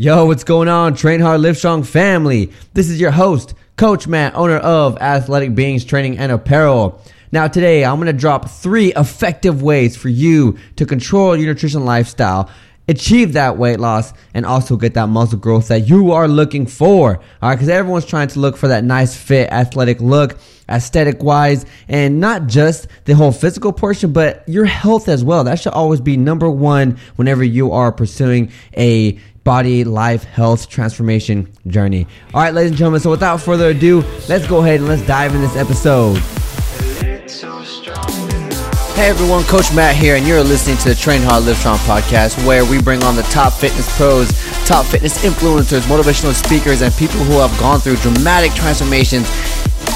Yo, what's going on, Train Hard, Live Strong family? This is your host, Coach Matt, owner of Athletic Beings Training and Apparel. Now, today I'm going to drop three effective ways for you to control your nutrition lifestyle, achieve that weight loss, and also get that muscle growth that you are looking for. All right, because everyone's trying to look for that nice, fit, athletic look, aesthetic wise, and not just the whole physical portion, but your health as well. That should always be number one whenever you are pursuing a body, life, health transformation journey. All right, ladies and gentlemen, so without further ado, let's go ahead and let's dive in this episode. Hey everyone, Coach Matt here, and you're listening to the Train Hard Live Strong podcast, where we bring on the top fitness pros, top fitness influencers, motivational speakers, and people who have gone through dramatic transformations.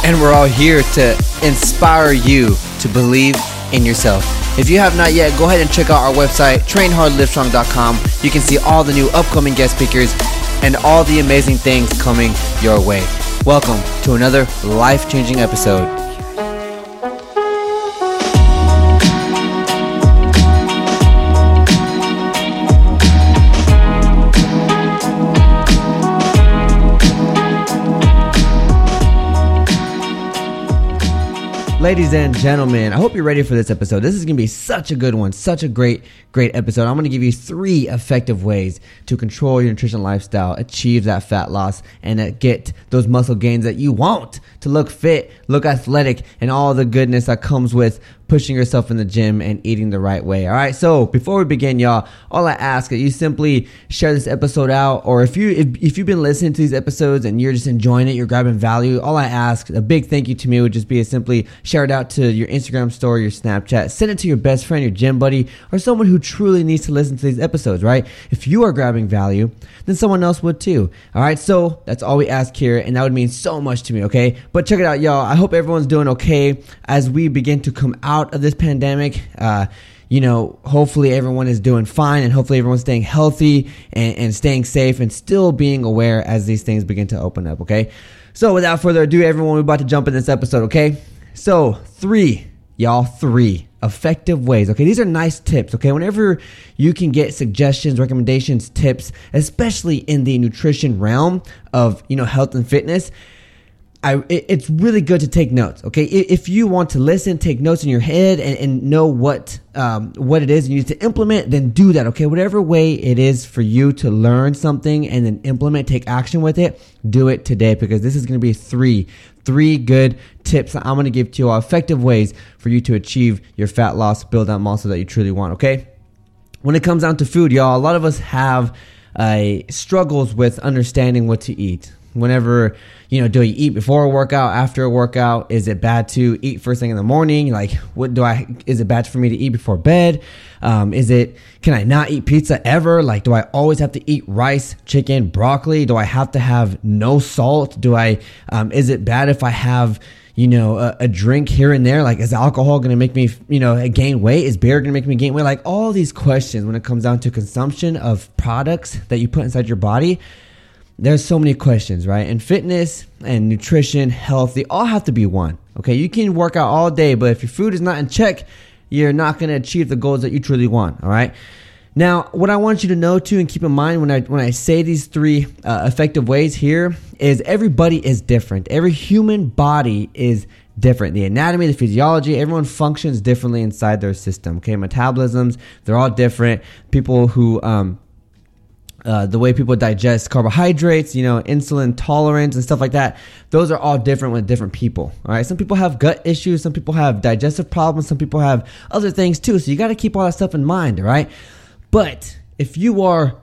And we're all here to inspire you to believe in yourself. If you have not yet, go ahead and check out our website, trainhardlivestrong.com. You can see all the new upcoming guest speakers and all the amazing things coming your way. Welcome to another life changing episode. Ladies and gentlemen, I hope you're ready for this episode. This is going to be such a good one, such a great, great episode. I'm going to give you three effective ways to control your nutrition lifestyle, achieve that fat loss, and uh, get those muscle gains that you want to look fit, look athletic, and all the goodness that comes with pushing yourself in the gym and eating the right way. All right. So before we begin, y'all, all I ask is you simply share this episode out, or if you if, if you've been listening to these episodes and you're just enjoying it, you're grabbing value. All I ask, a big thank you to me would just be to simply share it out to your Instagram story, your Snapchat, send it to your best friend, your gym buddy, or someone who truly needs to listen to these episodes. Right? If you are grabbing value, then someone else would too. All right. So that's all we ask here, and that would mean so much to me. Okay. But check it out, y'all. I hope everyone's doing okay as we begin to come out out of this pandemic. Uh, you know, hopefully everyone is doing fine and hopefully everyone's staying healthy and, and staying safe and still being aware as these things begin to open up, okay? So without further ado, everyone, we're about to jump in this episode, okay? So, three, y'all, three effective ways, okay? These are nice tips, okay? Whenever you can get suggestions, recommendations, tips, especially in the nutrition realm of, you know, health and fitness, I, it's really good to take notes. Okay, if you want to listen, take notes in your head, and, and know what um, what it is you need to implement, then do that. Okay, whatever way it is for you to learn something and then implement, take action with it, do it today because this is going to be three three good tips that I'm going to give to you all effective ways for you to achieve your fat loss, build that muscle that you truly want. Okay, when it comes down to food, y'all, a lot of us have uh, struggles with understanding what to eat whenever you know do you eat before a workout after a workout is it bad to eat first thing in the morning like what do i is it bad for me to eat before bed um, is it can i not eat pizza ever like do i always have to eat rice chicken broccoli do i have to have no salt do i um, is it bad if i have you know, a, a, drink here and there. Like, is alcohol going to make me, you know, gain weight? Is beer going to make me gain weight? Like, all these questions when it comes down to consumption of products that you put inside your body there's so many questions, right? And fitness and nutrition, health, they all have to be one. Okay, you can work out all day, but if your food is not in check, you're not going to achieve the goals that you truly want. All right. Now, what I want you to know too, and keep in mind when I when I say these three uh, effective ways here, is everybody is different. Every human body is different. The anatomy, the physiology, everyone functions differently inside their system. Okay, metabolisms, they're all different. People who um, uh, the way people digest carbohydrates, you know, insulin tolerance and stuff like that. Those are all different with different people. All right. Some people have gut issues. Some people have digestive problems. Some people have other things too. So you got to keep all that stuff in mind. All right. But if you are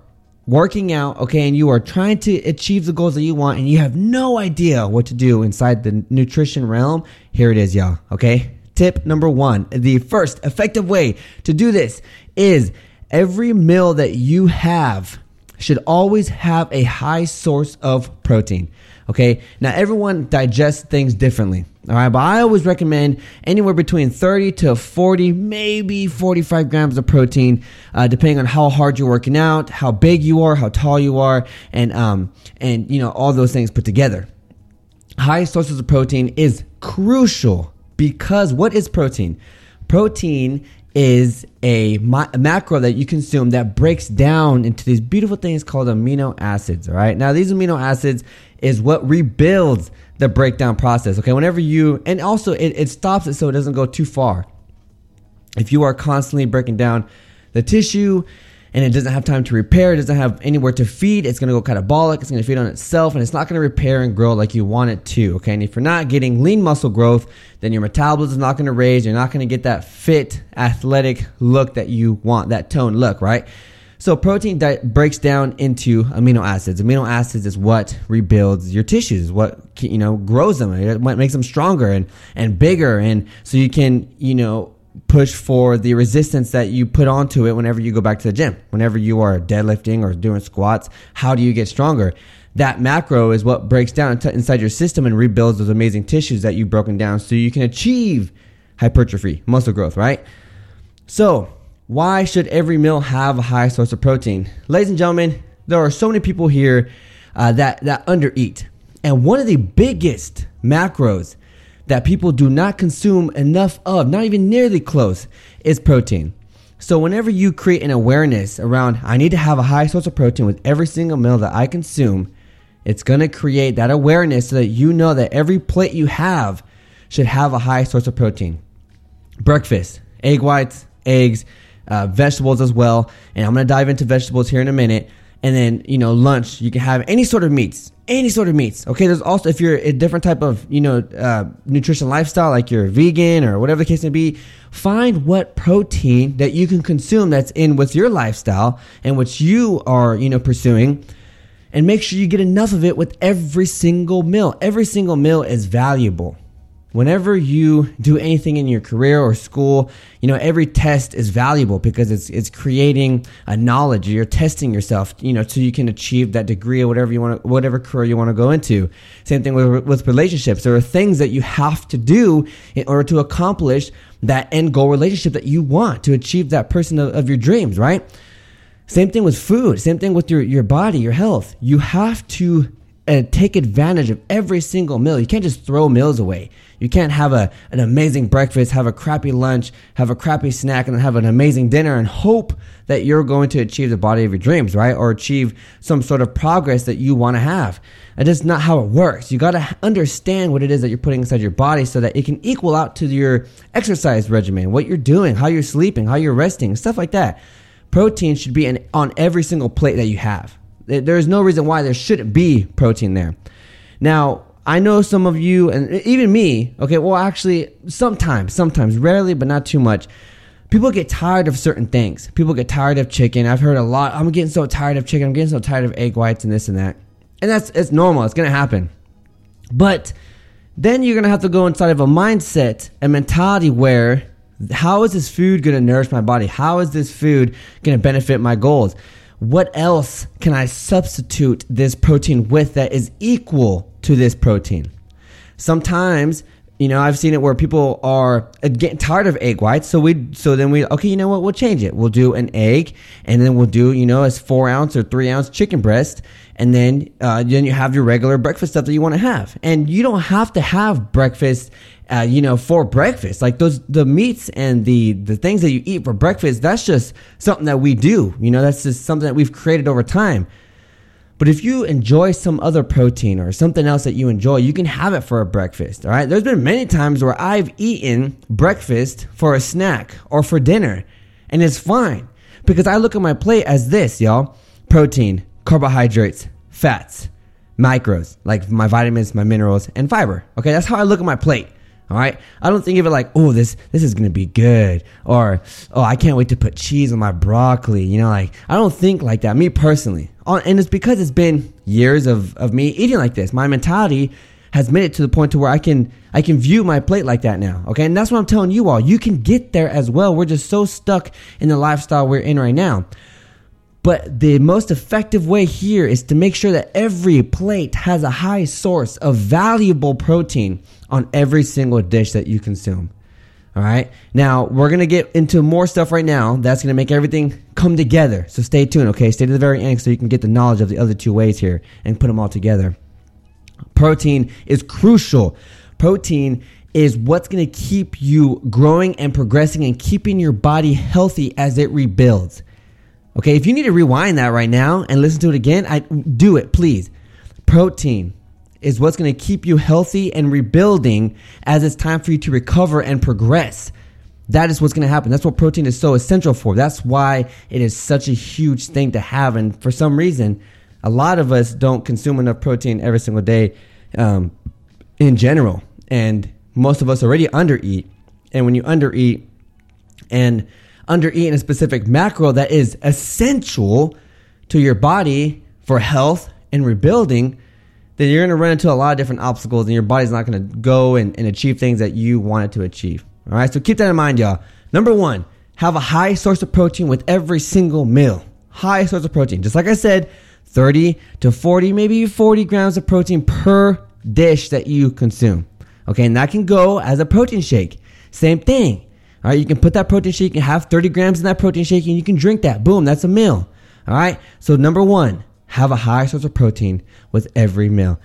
working out, okay, and you are trying to achieve the goals that you want and you have no idea what to do inside the nutrition realm, here it is, y'all. Okay. Tip number one the first effective way to do this is every meal that you have should always have a high source of protein. Okay. Now everyone digests things differently. All right. But I always recommend anywhere between 30 to 40, maybe 45 grams of protein, uh, depending on how hard you're working out, how big you are, how tall you are, and, um, and, you know, all those things put together. High sources of protein is crucial because what is protein? Protein is a, ma- macro that you consume that breaks down into these beautiful things called amino acids. All right. Now, these amino acids is what rebuilds the breakdown process. Okay. Whenever you, and also it, it stops it so it doesn't go too far. If you are constantly breaking down the tissue and it doesn't have time to repair, it doesn't have anywhere to feed, it's gonna go catabolic, it's gonna feed on itself, and it's not gonna repair and grow like you want it to. Okay, and if you're not getting lean muscle growth, then your metabolism is not gonna raise, you're not gonna get that fit, athletic look that you want, that tone look, right? So protein breaks down into amino acids. Amino acids is what rebuilds your tissues, what you know grows them, it makes them stronger and and bigger, and so you can you know push for the resistance that you put onto it whenever you go back to the gym. Whenever you are deadlifting or doing squats, how do you get stronger? That macro is what breaks down inside your system and rebuilds those amazing tissues that you've broken down so you can achieve hypertrophy, muscle growth, right? So, why should every meal have a high source of protein? Ladies and gentlemen, there are so many people here uh, that, that undereat. And one of the biggest macros that people do not consume enough of, not even nearly close, is protein. So, whenever you create an awareness around, I need to have a high source of protein with every single meal that I consume, it's to create that awareness so that you know that every plate you have should have a high source of protein. Breakfast, egg whites, eggs, uh, vegetables as well. And I'm to dive into vegetables here in a minute. And then, you know, lunch, you can have any sort of meats, any sort of meats. Okay. There's also, if you're a different type of, you know, uh, nutrition lifestyle, like you're vegan or whatever the case may be, find what protein that you can consume that's in with your lifestyle and what you are, you know, pursuing. And make sure you get enough of it with every single meal. Every single meal is valuable. Whenever you do anything in your career or school, you know, every test is valuable because it's, it's creating a knowledge. You're testing yourself, you know, so you can achieve that degree or whatever you want to, whatever career you want to go into. Same thing with, with relationships. There are things that you have to do in order to accomplish that end goal relationship that you want to achieve that person of, of your dreams, right? Same thing with food. Same thing with your, your body, your health. You have to uh, take advantage of every single meal. You can't just throw meals away. You can't have a, an amazing breakfast, have a crappy lunch, have a crappy snack, and then have an amazing dinner and hope that you're going to achieve the body of your dreams, right? Or achieve some sort of progress that you want to have. And that's not how it works. You got to understand what it is that you're putting inside your body so that it can equal out to your exercise regimen, what you're doing, how you're sleeping, how you're resting, stuff like that. Protein should be on every single plate that you have. There's no reason why there shouldn't be protein there. Now, I know some of you, and even me, okay, well, actually, sometimes, sometimes, rarely, but not too much. People get tired of certain things. People get tired of chicken. I've heard a lot. I'm getting so tired of chicken. I'm getting so tired of egg whites and this and that. And that's it's normal. It's gonna happen. But then you're gonna have to go inside of a mindset, a mentality where how is this food gonna nourish my body? How is this food gonna benefit my goals? What else can I substitute this protein with that is equal to this protein. Sometimes, you know, I've seen it where people are uh, getting tired of egg whites. So we, so then we, okay, you know what? We'll change it. We'll do an egg and then we'll do, you know, as four ounce or three ounce chicken breast. And then, uh, then you have your regular breakfast stuff that you want to have. And you don't have to have breakfast uh, you know, for breakfast. Like those, the meats and the, the things that you eat for breakfast, that's just something that we do. You know, that's just something that we've created over time. But if you enjoy some other protein or something else that you enjoy, you can have it for a breakfast. All right. There's been many times where I've eaten breakfast for a snack or for dinner, and it's fine because I look at my plate as this, y'all protein, carbohydrates, fats, micros, like my vitamins, my minerals, and fiber. Okay. That's how I look at my plate. All right. I don't think of it like, oh, this this is gonna be good, or oh, I can't wait to put cheese on my broccoli. You know, like I don't think like that. Me personally, and it's because it's been years of of me eating like this. My mentality has made it to the point to where I can I can view my plate like that now. Okay, and that's what I'm telling you all. You can get there as well. We're just so stuck in the lifestyle we're in right now. But the most effective way here is to make sure that every plate has a high source of valuable protein on every single dish that you consume. All right. Now we're going to get into more stuff right now. That's going to make everything come together. So stay tuned. Okay. Stay to the very end so you can get the knowledge of the other two ways here and put them all together. Protein is crucial. Protein is what's going to keep you growing and progressing and keeping your body healthy as it rebuilds. Okay, if you need to rewind that right now and listen to it again, I do it, please. Protein is what's going to keep you healthy and rebuilding as it's time for you to recover and progress. That is what's going to happen. That's what protein is so essential for. That's why it is such a huge thing to have. And for some reason, a lot of us don't consume enough protein every single day um, in general. And most of us already undereat. And when you undereat and undereat in a specific macro that is essential to your body for health and rebuilding, then you're going to run into a lot of different obstacles and your body's not going to go and, and achieve things that you wanted to achieve. All right, so keep that in mind, y'all. Number one, have a high source of protein with every single meal. High source of protein. Just like I said, 30 to 40, maybe 40 grams of protein per dish that you consume. Okay, and that can go as a protein shake. Same thing. All right, you can put that protein shake, can have 30 grams in that protein shake, and you can drink that. Boom, that's a meal. All right, so number one, have a high source of protein with every meal.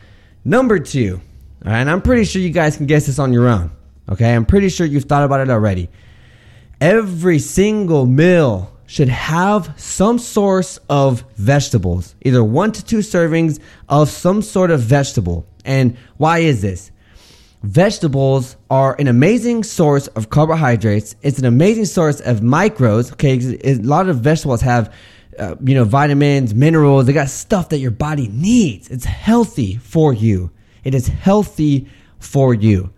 Number two, all right, and I'm pretty sure you guys can guess this on your own. Okay, I'm pretty sure you've thought about it already. Every single meal should have some source of vegetables, either one to two servings of some sort of vegetable. And why is this? Vegetables are an amazing source of carbohydrates. It's an amazing source of micros. Okay, a lot of vegetables have, uh, you know, vitamins, minerals. They got stuff that your body needs. It's healthy for you. It is healthy for you.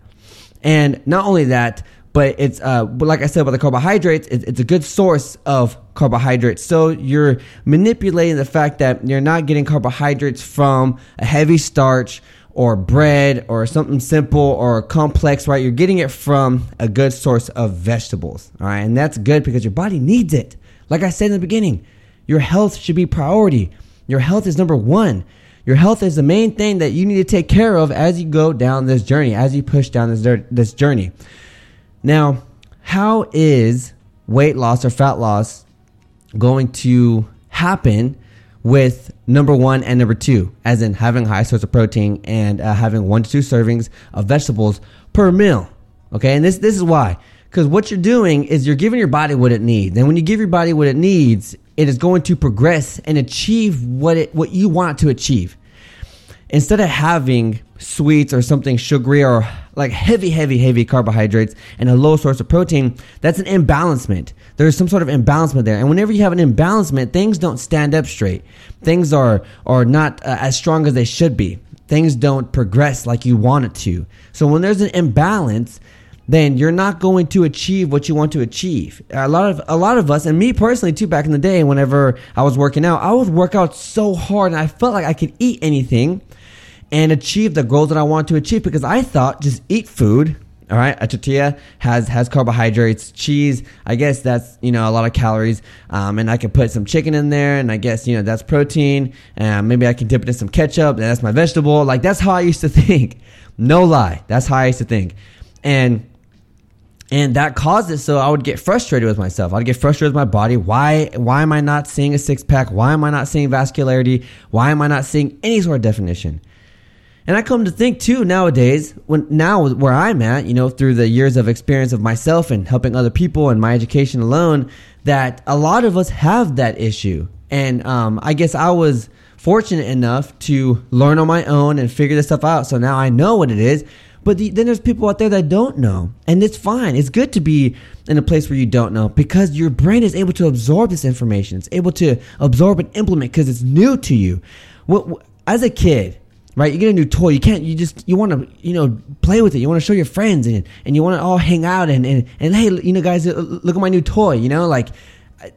And not only that, but it's uh, like I said about the carbohydrates, it's a good source of carbohydrates. So you're manipulating the fact that you're not getting carbohydrates from a heavy starch or bread or something simple or complex, right? You're getting it from a good source of vegetables, all right? And that's good because your body needs it. Like I said in the beginning, your health should be priority. Your health is number one. Your health is the main thing that you need to take care of as you go down this journey, as you push down this, this journey. Now, how is weight loss or fat loss going to happen with number one and number two, as in having high source of protein and uh, having one to two servings of vegetables per meal? Okay, and this this is why. Because what you're doing is you're giving your body what it needs, and when you give your body what it needs, it is going to progress and achieve what it what you want to achieve instead of having sweets or something sugary or like heavy, heavy, heavy carbohydrates and a low source of protein, that's an imbalancement. There's some sort of imbalancement there. And whenever you have an imbalancement, things don't stand up straight. Things are, are not uh, as strong as they should be. Things don't progress like you want it to. So when there's an imbalance, then you're not going to achieve what you want to achieve. A lot of a lot of us, and me personally too, back in the day, whenever I was working out, I would work out so hard, and I felt like I could eat anything and achieve the goals that I want to achieve because I thought just eat food. All right, a tortilla has has carbohydrates. Cheese, I guess that's you know a lot of calories. Um, and I can put some chicken in there, and I guess you know that's protein. And maybe I can dip it in some ketchup, and that's my vegetable. Like that's how I used to think. No lie, that's how I used to think. And and that caused it so I would get frustrated with myself. I'd get frustrated with my body. Why why am I not seeing a six pack? Why am I not seeing vascularity? Why am I not seeing any sort of definition? And I come to think too nowadays, when now where I'm at, you know, through the years of experience of myself and helping other people and my education alone, that a lot of us have that issue. And um, I guess I was fortunate enough to learn on my own and figure this stuff out. So now I know what it is. But the, then there's people out there that don't know, and it's fine. It's good to be in a place where you don't know because your brain is able to absorb this information. It's able to absorb and implement because it's new to you. What, as a kid, right? You get a new toy. You can't. You just you want to you know play with it. You want to show your friends and and you want to all hang out and and and hey, you know, guys, look at my new toy. You know, like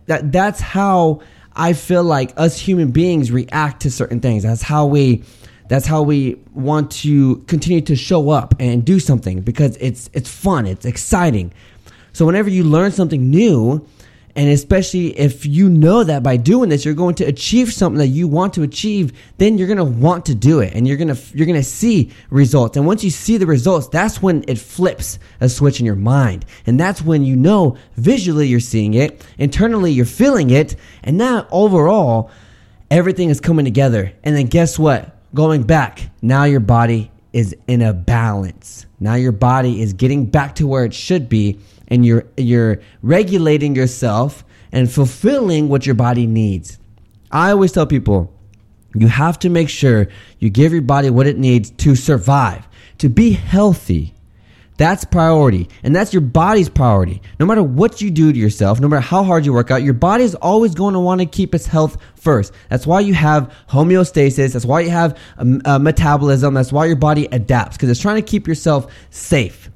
that. That's how I feel like us human beings react to certain things. That's how we. That's how we want to continue to show up and do something because it's it's fun. It's exciting. So whenever you learn something new, and especially if you know that by doing this, you're going to achieve something that you want to achieve, then you're going to want to do it and you're going to, you're going to see results. And once you see the results, that's when it flips a switch in your mind. And that's when you know visually you're seeing it, internally you're feeling it. And now overall, everything is coming together. And then guess what? Going back, now your body is in a balance. Now your body is getting back to where it should be and you're you're regulating yourself and fulfilling what your body needs. I always tell people you have to make sure you give your body what it needs to survive, to be healthy. That's priority. And that's your body's priority. No matter what you do to yourself, no matter how hard you work out, your body is always going to want to keep its health first. That's why you have homeostasis. That's why you have a, um, a uh, metabolism. That's why your body adapts because it's trying to keep yourself safe.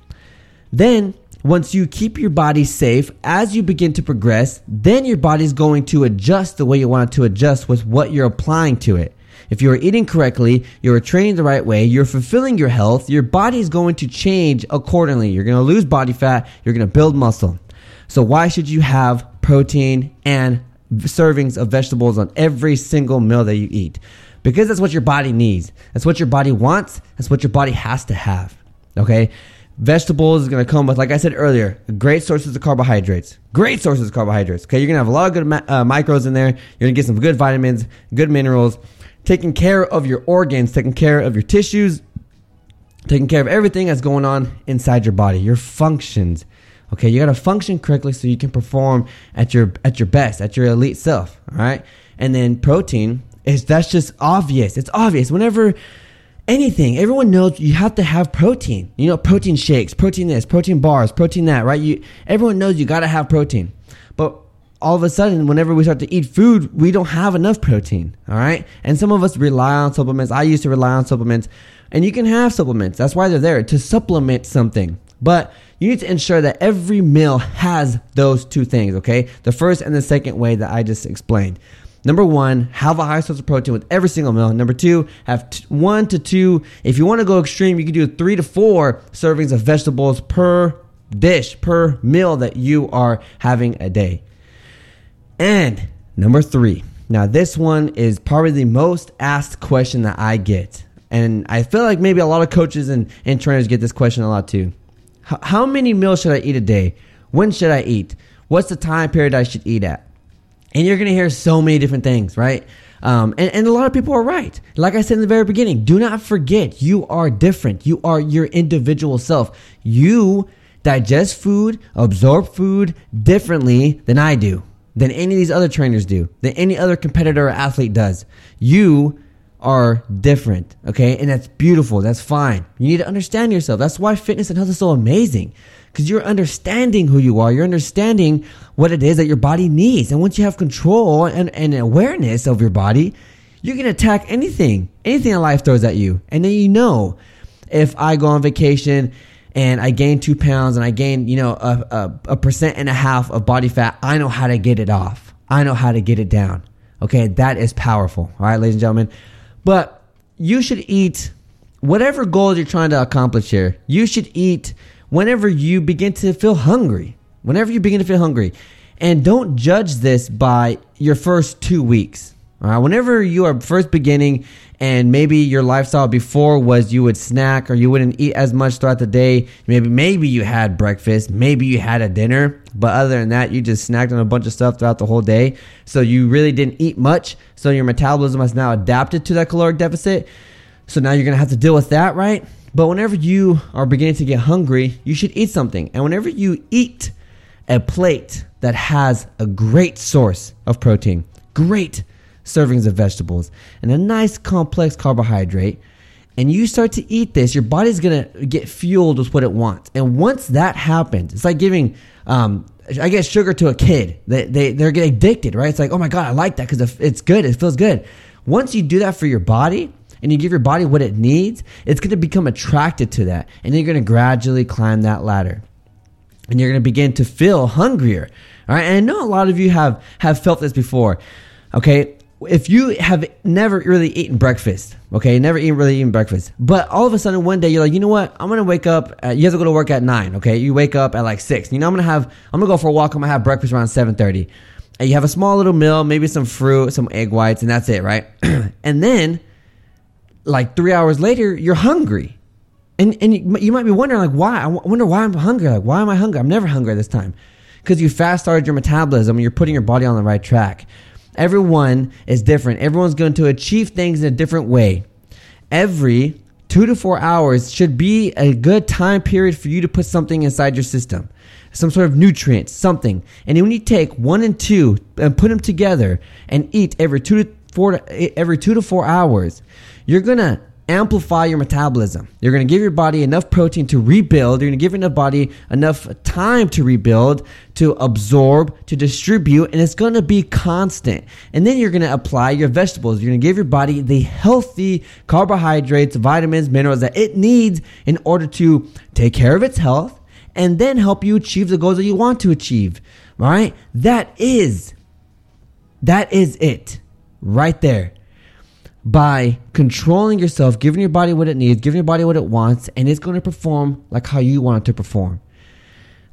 Then once you keep your body safe as you begin to progress, then your body's going to adjust the way you want it to adjust with what you're applying to it. If you are eating correctly, you are training the right way, you're fulfilling your health, your body is going to change accordingly. You're going to lose body fat, you're going to build muscle. So why should you have protein and servings of vegetables on every single meal that you eat? Because that's what your body needs. That's what your body wants. That's what your body has to have. Okay? Vegetables is going to come with, like I said earlier, great sources of carbohydrates. Great sources of carbohydrates. Okay, you're going to have a lot of good uh, micros in there. You're going to get some good vitamins, good minerals taking care of your organs, taking care of your tissues, taking care of everything that's going on inside your body, your functions. Okay, you got to function correctly so you can perform at your at your best, at your elite self. All right, and then protein is that's just obvious. It's obvious whenever anything. Everyone knows you have to have protein. You know, protein shakes, protein this, protein bars, protein that. Right? You everyone knows you got to have protein, but all of a sudden, whenever we start to eat food, we don't have enough protein. All right. And some of us rely on supplements. I used to rely on supplements. And you can have supplements. That's why they're there to supplement something. But you need to ensure that every meal has those two things, okay? The first and the second way that I just explained. Number one, have a high source of protein with every single meal. Number two, have t- one to two. If you want to go extreme, you can do three to four servings of vegetables per dish, per meal that you are having a day. And number three. Now, this one is probably the most asked question that I get. And I feel like maybe a lot of coaches and, and trainers get this question a lot too. How many meals should I eat a day? When should I eat? What's the time period I should eat at? And you're going to hear so many different things, right? Um, and, and a lot of people are right. Like I said in the very beginning, do not forget you are different. You are your individual self. You digest food, absorb food differently than I do than any of these other trainers do, than any other competitor or athlete does. You are different, okay? And that's beautiful. That's fine. You need to understand yourself. That's why fitness and health is so amazing because you're understanding who you are. You're understanding what it is that your body needs. And once you have control and, and awareness of your body, you can attack anything, anything that life throws at you. And then you know if I go on vacation and I gain two pounds and I gain, you know, a, a, a, percent and a half of body fat, I know how to get it off. I know how to get it down. Okay, that is powerful. All right, ladies and gentlemen. But you should eat whatever goals you're trying to accomplish here. You should eat whenever you begin to feel hungry. Whenever you begin to feel hungry. And don't judge this by your first two weeks. All right, whenever you are first beginning and maybe your lifestyle before was you would snack or you wouldn't eat as much throughout the day. Maybe maybe you had breakfast, maybe you had a dinner, but other than that, you just snacked on a bunch of stuff throughout the whole day. So you really didn't eat much. So your metabolism has now adapted to that caloric deficit. So now you're gonna have to deal with that, right? But whenever you are beginning to get hungry, you should eat something. And whenever you eat a plate that has a great source of protein, great servings of vegetables and a nice complex carbohydrate, and you start to eat this, your body's gonna get fueled with what it wants. And once that happens, it's like giving, um, I guess, sugar to a kid. They, they, they're getting addicted, right? It's like, oh my God, I like that because it's good, it feels good. Once you do that for your body, and you give your body what it needs, it's going to become attracted to that. And you're going to gradually climb that ladder. And you're going to begin to feel hungrier. All right. And I know a lot of you have, have felt this before. Okay if you have never really eaten breakfast, okay, never eaten really eaten breakfast, but all of a sudden one day you're like, you know what, I'm gonna wake up. At, you have to go to work at nine, okay? You wake up at like six. You know, I'm gonna have, I'm gonna go for a walk. I'm gonna have breakfast around seven thirty. And you have a small little meal, maybe some fruit, some egg whites, and that's it, right? and then, like three hours later, you're hungry, and and you, might be wondering like, why? I wonder why I'm hungry. Like, why am I hungry? I'm never hungry this time, because you fast started your metabolism and you're putting your body on the right track. Everyone is different. Everyone's going to achieve things in a different way. Every two to four hours should be a good time period for you to put something inside your system some sort of nutrient, something. And when you take one and two and put them together and eat every two to four to, every two to four hours, you're gonna amplify your metabolism. You're going to give your body enough protein to rebuild. You're going to give your body enough time to rebuild, to absorb, to distribute, and it's going to be constant. And then you're going to apply your vegetables. You're going to give your body the healthy carbohydrates, vitamins, minerals that it needs in order to take care of its health and then help you achieve the goals that you want to achieve. Right? That is that is it right there by controlling yourself, giving your body what it needs, giving your body what it wants, and it's going to perform like how you want it to perform.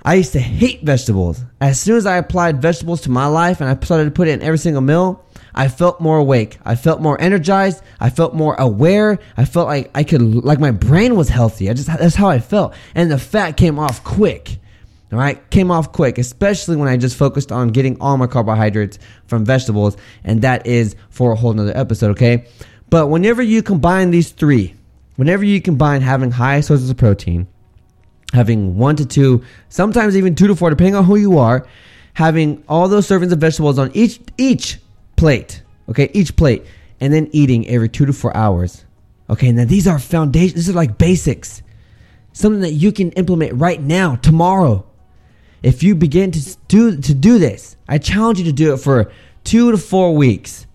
I used to hate vegetables. As soon as I applied vegetables to my life and I started to put it in every single meal, I felt more awake. I felt more energized. I felt more aware. I felt like I could, like my brain was healthy. I just, that's how I felt. And the fat came off quick. All right, came off quick, especially when I just focused on getting all my carbohydrates from vegetables, and that is for a whole nother episode, okay? But whenever you combine these three, whenever you combine having high sources of protein, having one to two, sometimes even two to four, depending on who you are, having all those servings of vegetables on each each plate, okay, each plate, and then eating every two to four hours. Okay, now these are foundation. This is like basics, something that you can implement right now, tomorrow if you begin to do to do this, I challenge you to do it for two to four weeks.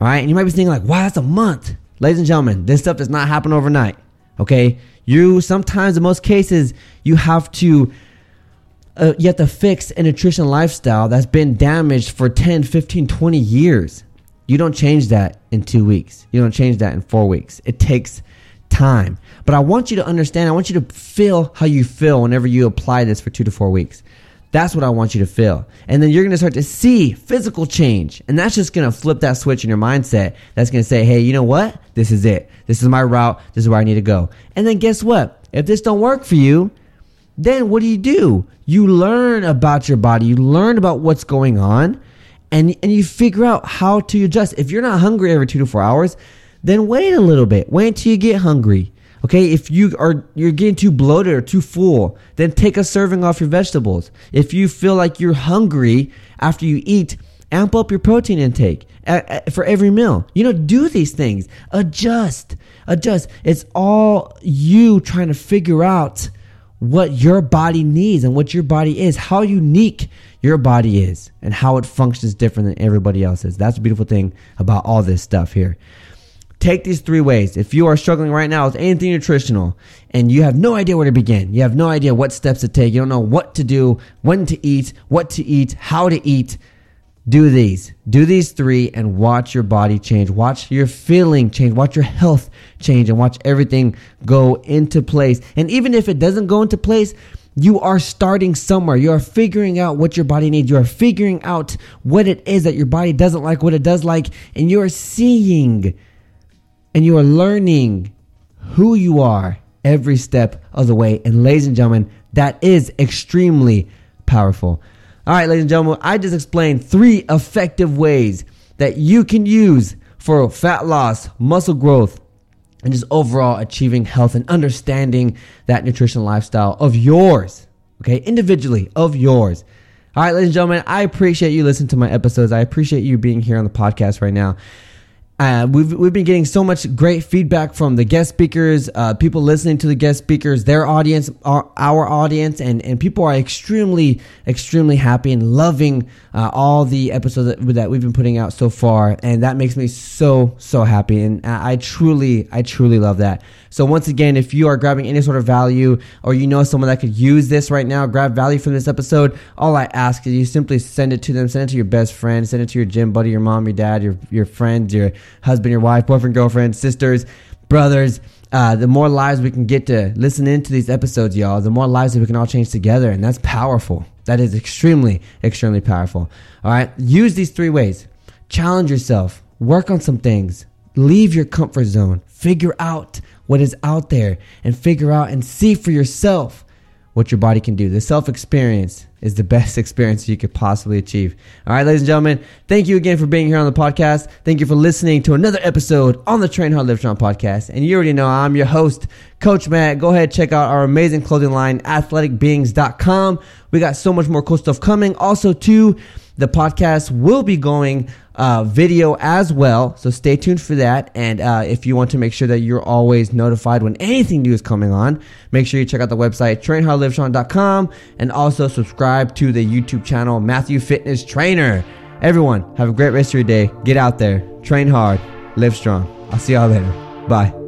All right, and you might be thinking like, "Wow, that's a month." Ladies and gentlemen, this stuff does not happen overnight. Okay, you sometimes in most cases you have to uh, you have to fix a nutrition lifestyle that's been damaged for 10 15 20 years you don't change that in two weeks you don't change that in four weeks it takes time but i want you to understand i want you to feel how you feel whenever you apply this for two to four weeks that's what I want you to feel. And then you're going to start to see physical change. And that's just going to flip that switch in your mindset. That's going to say, hey, you know what? This is it. This is my route. This is where I need to go. And then guess what? If this don't work for you, then what do you do? You learn about your body. You learn about what's going on and, and you figure out how to adjust. If you're not hungry every two to four hours, then wait a little bit. Wait until you get hungry. Okay, if you are you're getting too bloated or too full, then take a serving off your vegetables. If you feel like you're hungry after you eat, amp up your protein intake uh, uh, for every meal. You know, do these things. Adjust. Adjust. It's all you trying to figure out what your body needs and what your body is, how unique your body is, and how it functions different than everybody else's. That's the beautiful thing about all this stuff here. Take these three ways. If you are struggling right now with anything nutritional and you have no idea where to begin, you have no idea what steps to take, you don't know what to do, when to eat, what to eat, how to eat, do these. Do these three and watch your body change. Watch your feeling change. Watch your health change and watch everything go into place. And even if it doesn't go into place, you are starting somewhere. You are figuring out what your body needs. You are figuring out what it is that your body doesn't like, what it does like, and you are seeing and you are learning who you are every step of the way. And ladies and gentlemen, that is extremely powerful. All right, ladies and gentlemen, I just explained three effective ways that you can use for fat loss, muscle growth, and just overall achieving health and understanding that nutrition lifestyle of yours. Okay, individually of yours. All right, ladies and gentlemen, I appreciate you listening to my episodes. I appreciate you being here on the podcast right now. Uh, we've we've been getting so much great feedback from the guest speakers, uh, people listening to the guest speakers, their audience, our, our audience, and and people are extremely extremely happy and loving uh, all the episodes that, that, we've been putting out so far, and that makes me so so happy, and I, I truly I truly love that. So once again, if you are grabbing any sort of value or you know someone that could use this right now, grab value from this episode, all I ask is you simply send it to them, send it to your best friend, send it to your gym buddy, your mom, your dad, your your friends, your husband, your wife, boyfriend, girlfriend, sisters, brothers. Uh, the more lives we can get to listen into these episodes, y'all, the more lives that we can all change together. And that's powerful. That is extremely, extremely powerful. All right. Use these three ways. Challenge yourself. Work on some things. Leave your comfort zone. Figure out what is out there and figure out and see for yourself what your body can do. The self experience is the best experience you could possibly achieve. All right, ladies and gentlemen, thank you again for being here on the podcast. Thank you for listening to another episode on the Train Hard Live Strong podcast. And you already know I'm your host, Coach Matt. Go ahead, check out our amazing clothing line, athleticbeings.com. We got so much more cool stuff coming. Also, too, the podcast will be going uh, video as well. So stay tuned for that. And uh, if you want to make sure that you're always notified when anything new is coming on, make sure you check out the website trainhardlivestrong.com and also subscribe to the YouTube channel Matthew Fitness Trainer. Everyone, have a great rest of your day. Get out there, train hard, live strong. I'll see y'all later. Bye.